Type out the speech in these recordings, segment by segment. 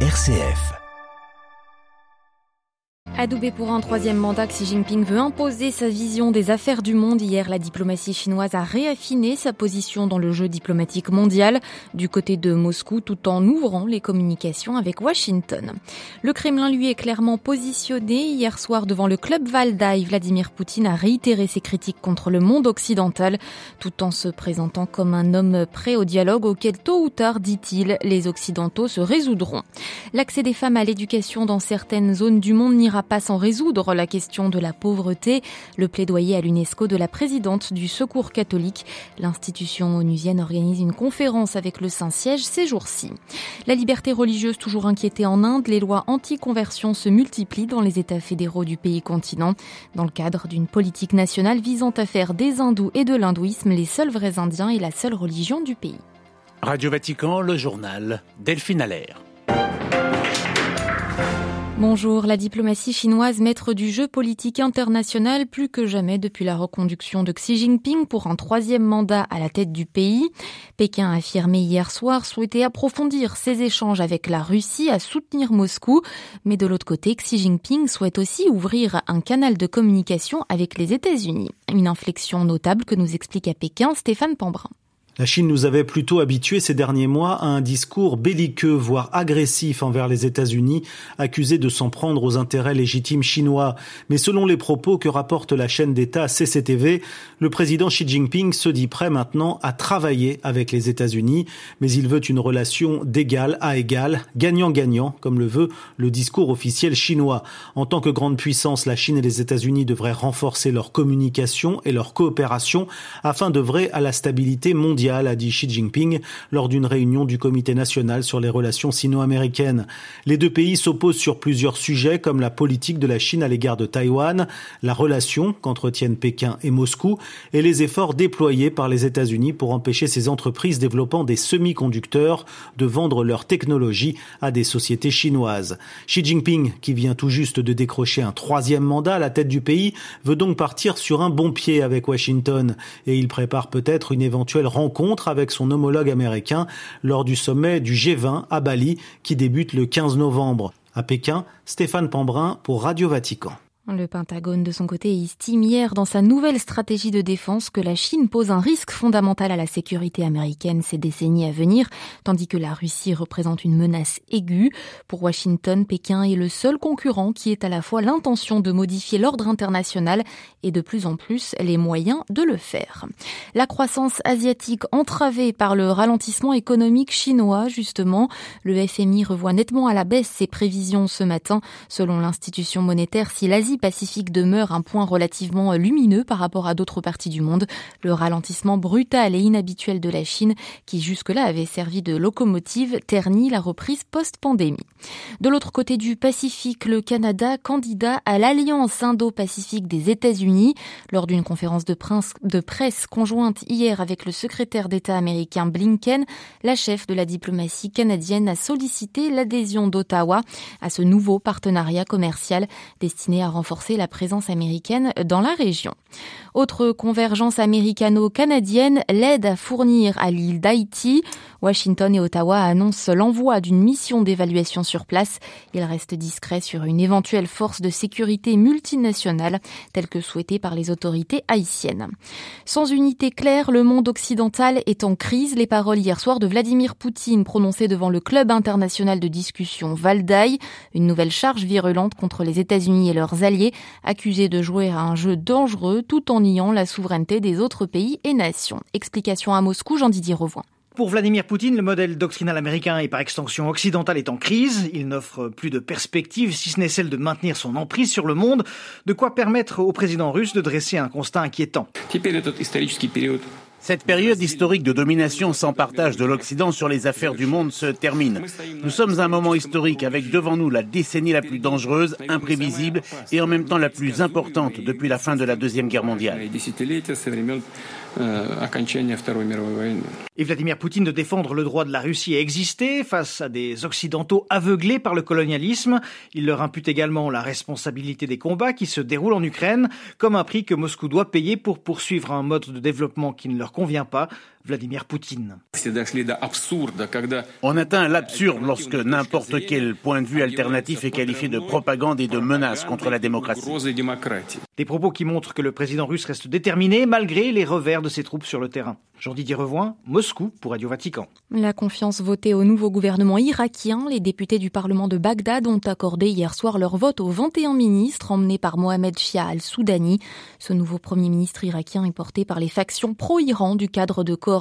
RCF. Adoubé pour un troisième mandat, Xi Jinping veut imposer sa vision des affaires du monde. Hier, la diplomatie chinoise a réaffiné sa position dans le jeu diplomatique mondial du côté de Moscou tout en ouvrant les communications avec Washington. Le Kremlin, lui, est clairement positionné. Hier soir, devant le club Valdai, Vladimir Poutine a réitéré ses critiques contre le monde occidental tout en se présentant comme un homme prêt au dialogue auquel tôt ou tard, dit-il, les Occidentaux se résoudront. L'accès des femmes à l'éducation dans certaines zones du monde n'ira pas sans résoudre la question de la pauvreté. Le plaidoyer à l'UNESCO de la présidente du Secours catholique. L'institution onusienne organise une conférence avec le Saint-Siège ces jours-ci. La liberté religieuse toujours inquiétée en Inde, les lois anti-conversion se multiplient dans les États fédéraux du pays continent, dans le cadre d'une politique nationale visant à faire des hindous et de l'hindouisme les seuls vrais indiens et la seule religion du pays. Radio Vatican, le journal Delphine Allaire. Bonjour, la diplomatie chinoise maître du jeu politique international plus que jamais depuis la reconduction de Xi Jinping pour un troisième mandat à la tête du pays. Pékin a affirmé hier soir souhaiter approfondir ses échanges avec la Russie à soutenir Moscou, mais de l'autre côté, Xi Jinping souhaite aussi ouvrir un canal de communication avec les États-Unis. Une inflexion notable que nous explique à Pékin Stéphane Pambrin. La Chine nous avait plutôt habitués ces derniers mois à un discours belliqueux, voire agressif envers les États-Unis, accusés de s'en prendre aux intérêts légitimes chinois. Mais selon les propos que rapporte la chaîne d'État CCTV, le président Xi Jinping se dit prêt maintenant à travailler avec les États-Unis, mais il veut une relation d'égal à égal, gagnant-gagnant, comme le veut le discours officiel chinois. En tant que grande puissance, la Chine et les États-Unis devraient renforcer leur communication et leur coopération afin d'œuvrer à la stabilité mondiale a dit Xi Jinping lors d'une réunion du Comité national sur les relations sino-américaines. Les deux pays s'opposent sur plusieurs sujets comme la politique de la Chine à l'égard de Taïwan, la relation qu'entretiennent Pékin et Moscou et les efforts déployés par les États-Unis pour empêcher ces entreprises développant des semi-conducteurs de vendre leur technologie à des sociétés chinoises. Xi Jinping, qui vient tout juste de décrocher un troisième mandat à la tête du pays, veut donc partir sur un bon pied avec Washington et il prépare peut-être une éventuelle rencontre avec son homologue américain lors du sommet du G20 à Bali qui débute le 15 novembre. À Pékin, Stéphane Pambrin pour Radio Vatican. Le Pentagone, de son côté, estime hier dans sa nouvelle stratégie de défense que la Chine pose un risque fondamental à la sécurité américaine ces décennies à venir, tandis que la Russie représente une menace aiguë. Pour Washington, Pékin est le seul concurrent qui ait à la fois l'intention de modifier l'ordre international et de plus en plus les moyens de le faire. La croissance asiatique entravée par le ralentissement économique chinois, justement, le FMI revoit nettement à la baisse ses prévisions ce matin. Selon l'institution monétaire, si l'Asie Pacifique demeure un point relativement lumineux par rapport à d'autres parties du monde. Le ralentissement brutal et inhabituel de la Chine, qui jusque-là avait servi de locomotive, ternit la reprise post-pandémie. De l'autre côté du Pacifique, le Canada, candidat à l'Alliance Indo-Pacifique des États-Unis, lors d'une conférence de, de presse conjointe hier avec le secrétaire d'État américain Blinken, la chef de la diplomatie canadienne a sollicité l'adhésion d'Ottawa à ce nouveau partenariat commercial destiné à renforcer renforcer la présence américaine dans la région. Autre convergence américano-canadienne, l'aide à fournir à l'île d'Haïti. Washington et Ottawa annoncent l'envoi d'une mission d'évaluation sur place. Il reste discret sur une éventuelle force de sécurité multinationale, telle que souhaitée par les autorités haïtiennes. Sans unité claire, le monde occidental est en crise. Les paroles hier soir de Vladimir Poutine prononcées devant le Club international de discussion Valdaï, une nouvelle charge virulente contre les États-Unis et leurs alliés, accusés de jouer à un jeu dangereux tout en niant la souveraineté des autres pays et nations. Explication à Moscou, Jean-Didier Revoin. Pour Vladimir Poutine, le modèle doctrinal américain et par extension occidental est en crise. Il n'offre plus de perspective, si ce n'est celle de maintenir son emprise sur le monde, de quoi permettre au président russe de dresser un constat inquiétant. Cette période historique de domination sans partage de l'Occident sur les affaires du monde se termine. Nous sommes à un moment historique avec devant nous la décennie la plus dangereuse, imprévisible et en même temps la plus importante depuis la fin de la Deuxième Guerre mondiale. Et Vladimir Poutine de défendre le droit de la Russie à exister face à des Occidentaux aveuglés par le colonialisme. Il leur impute également la responsabilité des combats qui se déroulent en Ukraine, comme un prix que Moscou doit payer pour poursuivre un mode de développement qui ne leur convient pas. Vladimir Poutine. On atteint l'absurde lorsque n'importe quel point de vue alternatif est qualifié de propagande et de menace contre la démocratie. Des propos qui montrent que le président russe reste déterminé malgré les revers de ses troupes sur le terrain. Jean-Didier Revoin, Moscou pour Radio Vatican. La confiance votée au nouveau gouvernement irakien, les députés du Parlement de Bagdad ont accordé hier soir leur vote aux 21 ministres emmenés par Mohamed Shia al-Soudani. Ce nouveau premier ministre irakien est porté par les factions pro-Iran du cadre de coordination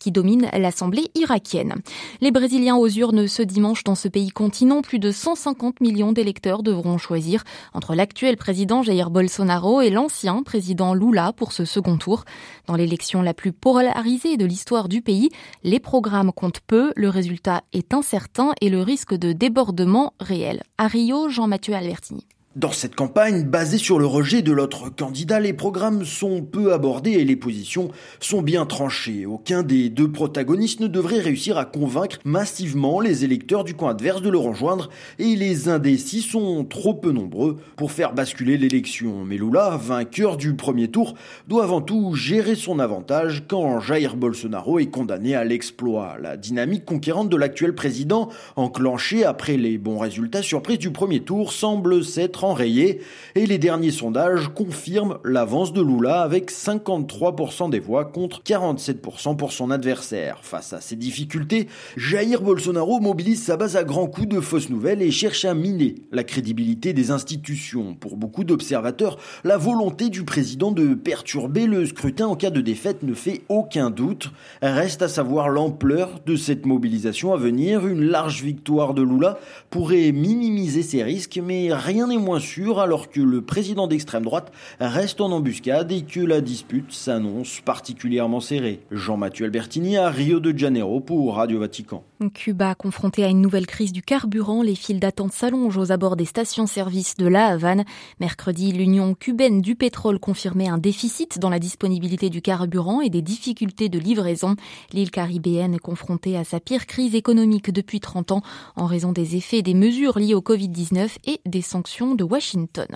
qui domine l'Assemblée irakienne. Les Brésiliens aux urnes ce dimanche dans ce pays continent, plus de 150 millions d'électeurs devront choisir entre l'actuel président Jair Bolsonaro et l'ancien président Lula pour ce second tour. Dans l'élection la plus polarisée de l'histoire du pays, les programmes comptent peu, le résultat est incertain et le risque de débordement réel. À Rio, Jean-Mathieu Albertini. Dans cette campagne, basée sur le rejet de l'autre candidat, les programmes sont peu abordés et les positions sont bien tranchées. Aucun des deux protagonistes ne devrait réussir à convaincre massivement les électeurs du camp adverse de le rejoindre et les indécis sont trop peu nombreux pour faire basculer l'élection. Mais Lula, vainqueur du premier tour, doit avant tout gérer son avantage quand Jair Bolsonaro est condamné à l'exploit. La dynamique conquérante de l'actuel président, enclenchée après les bons résultats surprises du premier tour, semble s'être enrayé et les derniers sondages confirment l'avance de Lula avec 53% des voix contre 47% pour son adversaire. Face à ces difficultés, Jair Bolsonaro mobilise sa base à grands coups de fausses nouvelles et cherche à miner la crédibilité des institutions. Pour beaucoup d'observateurs, la volonté du président de perturber le scrutin en cas de défaite ne fait aucun doute. Reste à savoir l'ampleur de cette mobilisation à venir. Une large victoire de Lula pourrait minimiser ses risques, mais rien n'est sûr alors que le président d'extrême droite reste en embuscade et que la dispute s'annonce particulièrement serrée. Jean-Mathieu Albertini à Rio de Janeiro pour Radio Vatican. Cuba confronté à une nouvelle crise du carburant, les files d'attente s'allongent aux abords des stations-service de La Havane. Mercredi, l'Union cubaine du pétrole confirmait un déficit dans la disponibilité du carburant et des difficultés de livraison. L'île caribéenne est confrontée à sa pire crise économique depuis 30 ans en raison des effets des mesures liées au Covid-19 et des sanctions de Washington.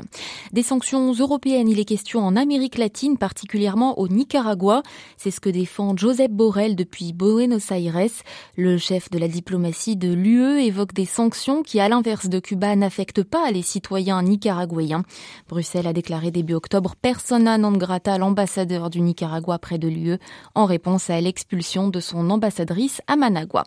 Des sanctions européennes, il est question en Amérique latine, particulièrement au Nicaragua. C'est ce que défend Joseph Borrell depuis Buenos Aires. Le chef de la diplomatie de l'UE évoque des sanctions qui, à l'inverse de Cuba, n'affectent pas les citoyens nicaraguayens. Bruxelles a déclaré début octobre persona non grata l'ambassadeur du Nicaragua près de l'UE en réponse à l'expulsion de son ambassadrice à Managua.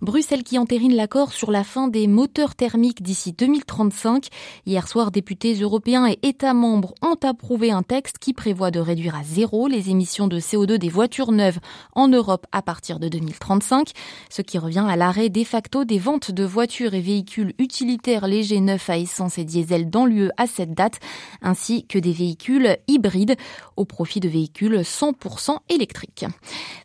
Bruxelles qui entérine l'accord sur la fin des moteurs thermiques d'ici 2035. Hier soir, députés européens et États membres ont approuvé un texte qui prévoit de réduire à zéro les émissions de CO2 des voitures neuves en Europe à partir de 2035, ce qui revient à l'arrêt de facto des ventes de voitures et véhicules utilitaires légers neufs à essence et diesel dans l'UE à cette date, ainsi que des véhicules hybrides au profit de véhicules 100% électriques.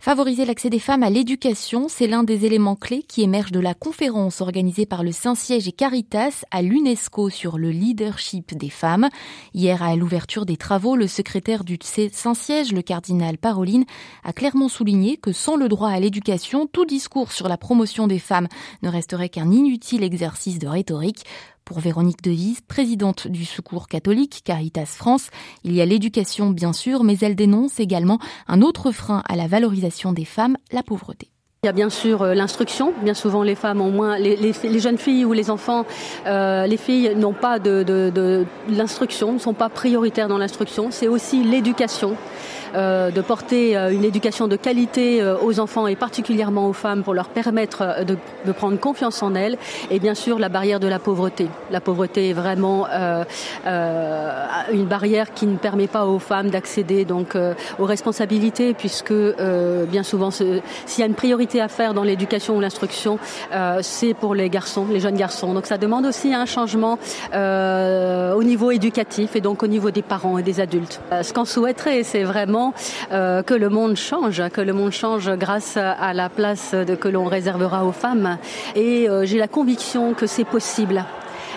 Favoriser l'accès des femmes à l'éducation, c'est l'un des éléments clés qui émergent de la conférence organisée par le Saint-Siège et Caritas à l'UNESCO sur le leadership des femmes. Hier, à l'ouverture des travaux, le secrétaire du Saint-Siège, le cardinal Paroline, a clairement souligné que sans le droit à l'éducation, tout discours sur la promotion des femmes ne resterait qu'un inutile exercice de rhétorique. Pour Véronique Devise, présidente du Secours catholique Caritas France, il y a l'éducation bien sûr, mais elle dénonce également un autre frein à la valorisation des femmes, la pauvreté. Il y a bien sûr euh, l'instruction. Bien souvent, les femmes ont moins, les, jeunes filles ou les enfants, euh, les filles n'ont pas de, de, de l'instruction, ne sont pas prioritaires dans l'instruction. C'est aussi l'éducation. Euh, de porter euh, une éducation de qualité euh, aux enfants et particulièrement aux femmes pour leur permettre de, de, prendre confiance en elles et bien sûr la barrière de la pauvreté. La pauvreté est vraiment euh, une barrière qui ne permet pas aux femmes d'accéder donc aux responsabilités puisque bien souvent s'il y a une priorité à faire dans l'éducation ou l'instruction c'est pour les garçons, les jeunes garçons. Donc ça demande aussi un changement au niveau éducatif et donc au niveau des parents et des adultes. ce qu'on souhaiterait c'est vraiment euh, que le monde change, que le monde change grâce à la place de, que l'on réservera aux femmes. Et euh, j'ai la conviction que c'est possible.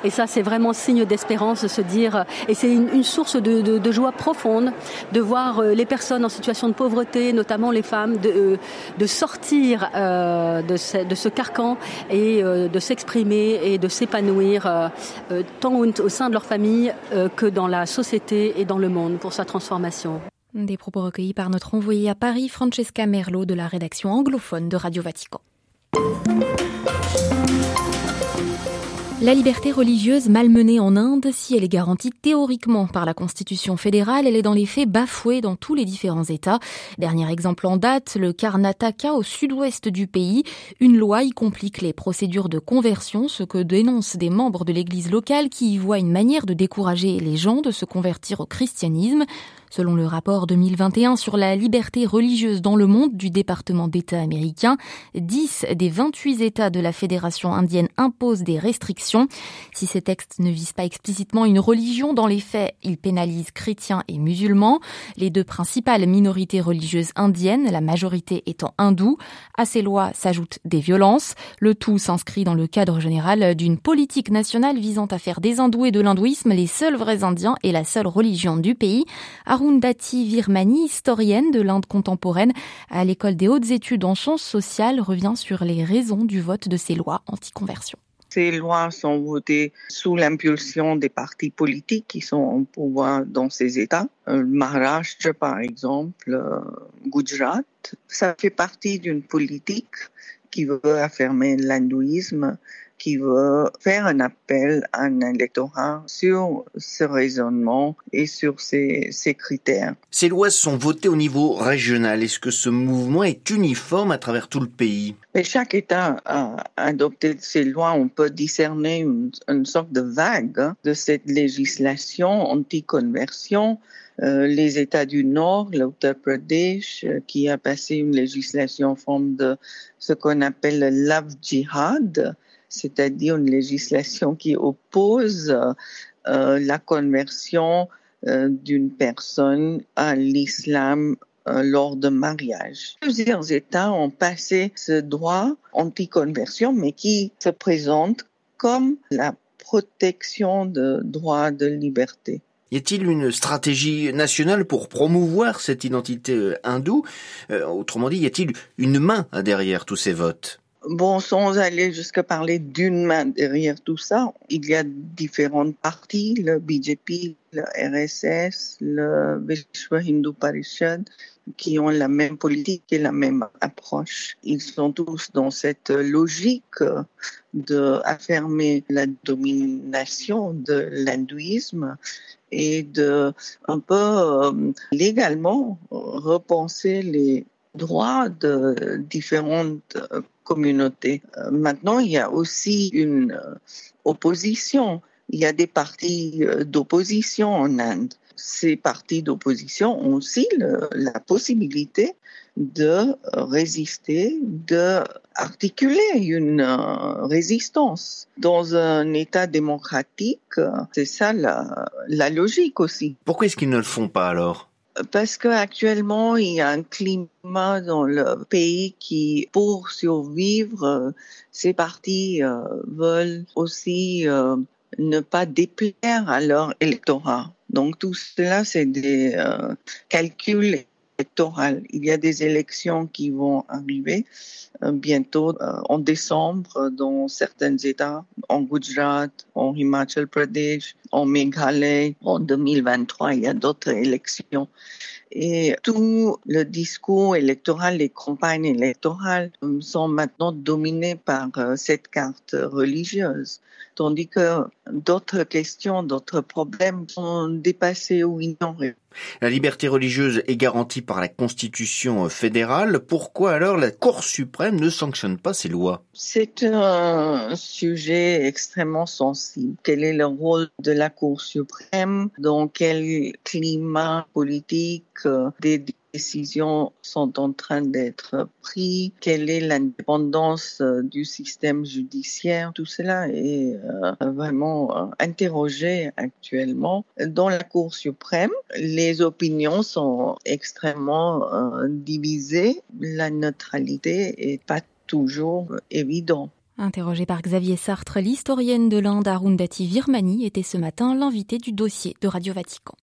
Et ça, c'est vraiment signe d'espérance de se dire, et c'est une, source de, joie profonde de voir euh, les personnes en situation de pauvreté, notamment les femmes, de, euh, sortir euh, de, ce, carcan et euh, de s'exprimer et de s'épanouir euh, tant au, sein de leur famille que dans la société et dans le monde pour sa transformation. Des propos recueillis par notre envoyée à Paris, Francesca Merlo, de la rédaction anglophone de Radio Vatican. La liberté religieuse malmenée en Inde, si elle est garantie théoriquement par la Constitution fédérale, elle est dans les faits bafouée dans tous les différents États. Dernier exemple en date, le Karnataka au sud-ouest du pays. Une loi y complique les procédures de conversion, ce que dénoncent des membres de l'église locale qui y voient une manière de décourager les gens de se convertir au christianisme. Selon le rapport 2021 sur la liberté religieuse dans le monde du département d'État américain, 10 des 28 États de la Fédération indienne imposent des restrictions. Si ces textes ne visent pas explicitement une religion, dans les faits, ils pénalisent chrétiens et musulmans, les deux principales minorités religieuses indiennes, la majorité étant hindoue. À ces lois s'ajoutent des violences. Le tout s'inscrit dans le cadre général d'une politique nationale visant à faire des hindous de l'hindouisme les seuls vrais indiens et la seule religion du pays. Arundhati Virmani, historienne de l'Inde contemporaine à l'école des hautes études en sciences sociales, revient sur les raisons du vote de ces lois anti-conversion. Ces lois sont votées sous l'impulsion des partis politiques qui sont au pouvoir dans ces États. Euh, Maharashtra, par exemple, euh, Gujarat, ça fait partie d'une politique qui veut affirmer l'hindouisme qui veut faire un appel à un électorat sur ce raisonnement et sur ces, ces critères. Ces lois sont votées au niveau régional. Est-ce que ce mouvement est uniforme à travers tout le pays? Mais chaque État a adopté ces lois. On peut discerner une, une sorte de vague de cette législation anti-conversion. Euh, les États du Nord, l'Uttar Pradesh, euh, qui a passé une législation en forme de ce qu'on appelle le love jihad, c'est-à-dire une législation qui oppose euh, la conversion euh, d'une personne à l'islam euh, lors de mariage. Plusieurs États ont passé ce droit anti-conversion, mais qui se présente comme la protection de droits de liberté. Y a-t-il une stratégie nationale pour promouvoir cette identité hindoue? Autrement dit, y a-t-il une main derrière tous ces votes? Bon, sans aller jusqu'à parler d'une main derrière tout ça, il y a différentes parties, le BJP, le RSS, le Vishwa Hindu Parishad, qui ont la même politique et la même approche. Ils sont tous dans cette logique de affirmer la domination de l'hindouisme et de un peu euh, légalement repenser les droits de différentes Euh, maintenant, il y a aussi une euh, opposition. Il y a des partis euh, d'opposition en Inde. Ces partis d'opposition ont aussi la possibilité de résister, de articuler une résistance. Dans un État démocratique, c'est ça la logique aussi. Pourquoi est-ce qu'ils ne le font pas alors? Parce qu'actuellement, il y a un climat dans le pays qui, pour survivre, ces partis euh, veulent aussi euh, ne pas déplaire à leur électorat. Donc tout cela, c'est des euh, calculs il y a des élections qui vont arriver euh, bientôt euh, en décembre dans certains États, en Gujarat, en Himachal Pradesh, en Meghalaya. En 2023, il y a d'autres élections. Et tout le discours électoral, les campagnes électorales sont maintenant dominées par euh, cette carte religieuse, tandis que d'autres questions, d'autres problèmes sont dépassés ou ignorés. La liberté religieuse est garantie par la Constitution fédérale. Pourquoi alors la Cour suprême ne sanctionne pas ces lois C'est un sujet extrêmement sensible. Quel est le rôle de la Cour suprême Dans quel climat politique des décisions sont en train d'être prises, quelle est l'indépendance euh, du système judiciaire, tout cela est euh, vraiment euh, interrogé actuellement dans la Cour suprême. Les opinions sont extrêmement divisées, la neutralité est pas toujours évidente. Interrogée par Xavier Sartre, l'historienne de l'Inde Arundhati Virmani était ce matin l'invitée du dossier de Radio Vatican.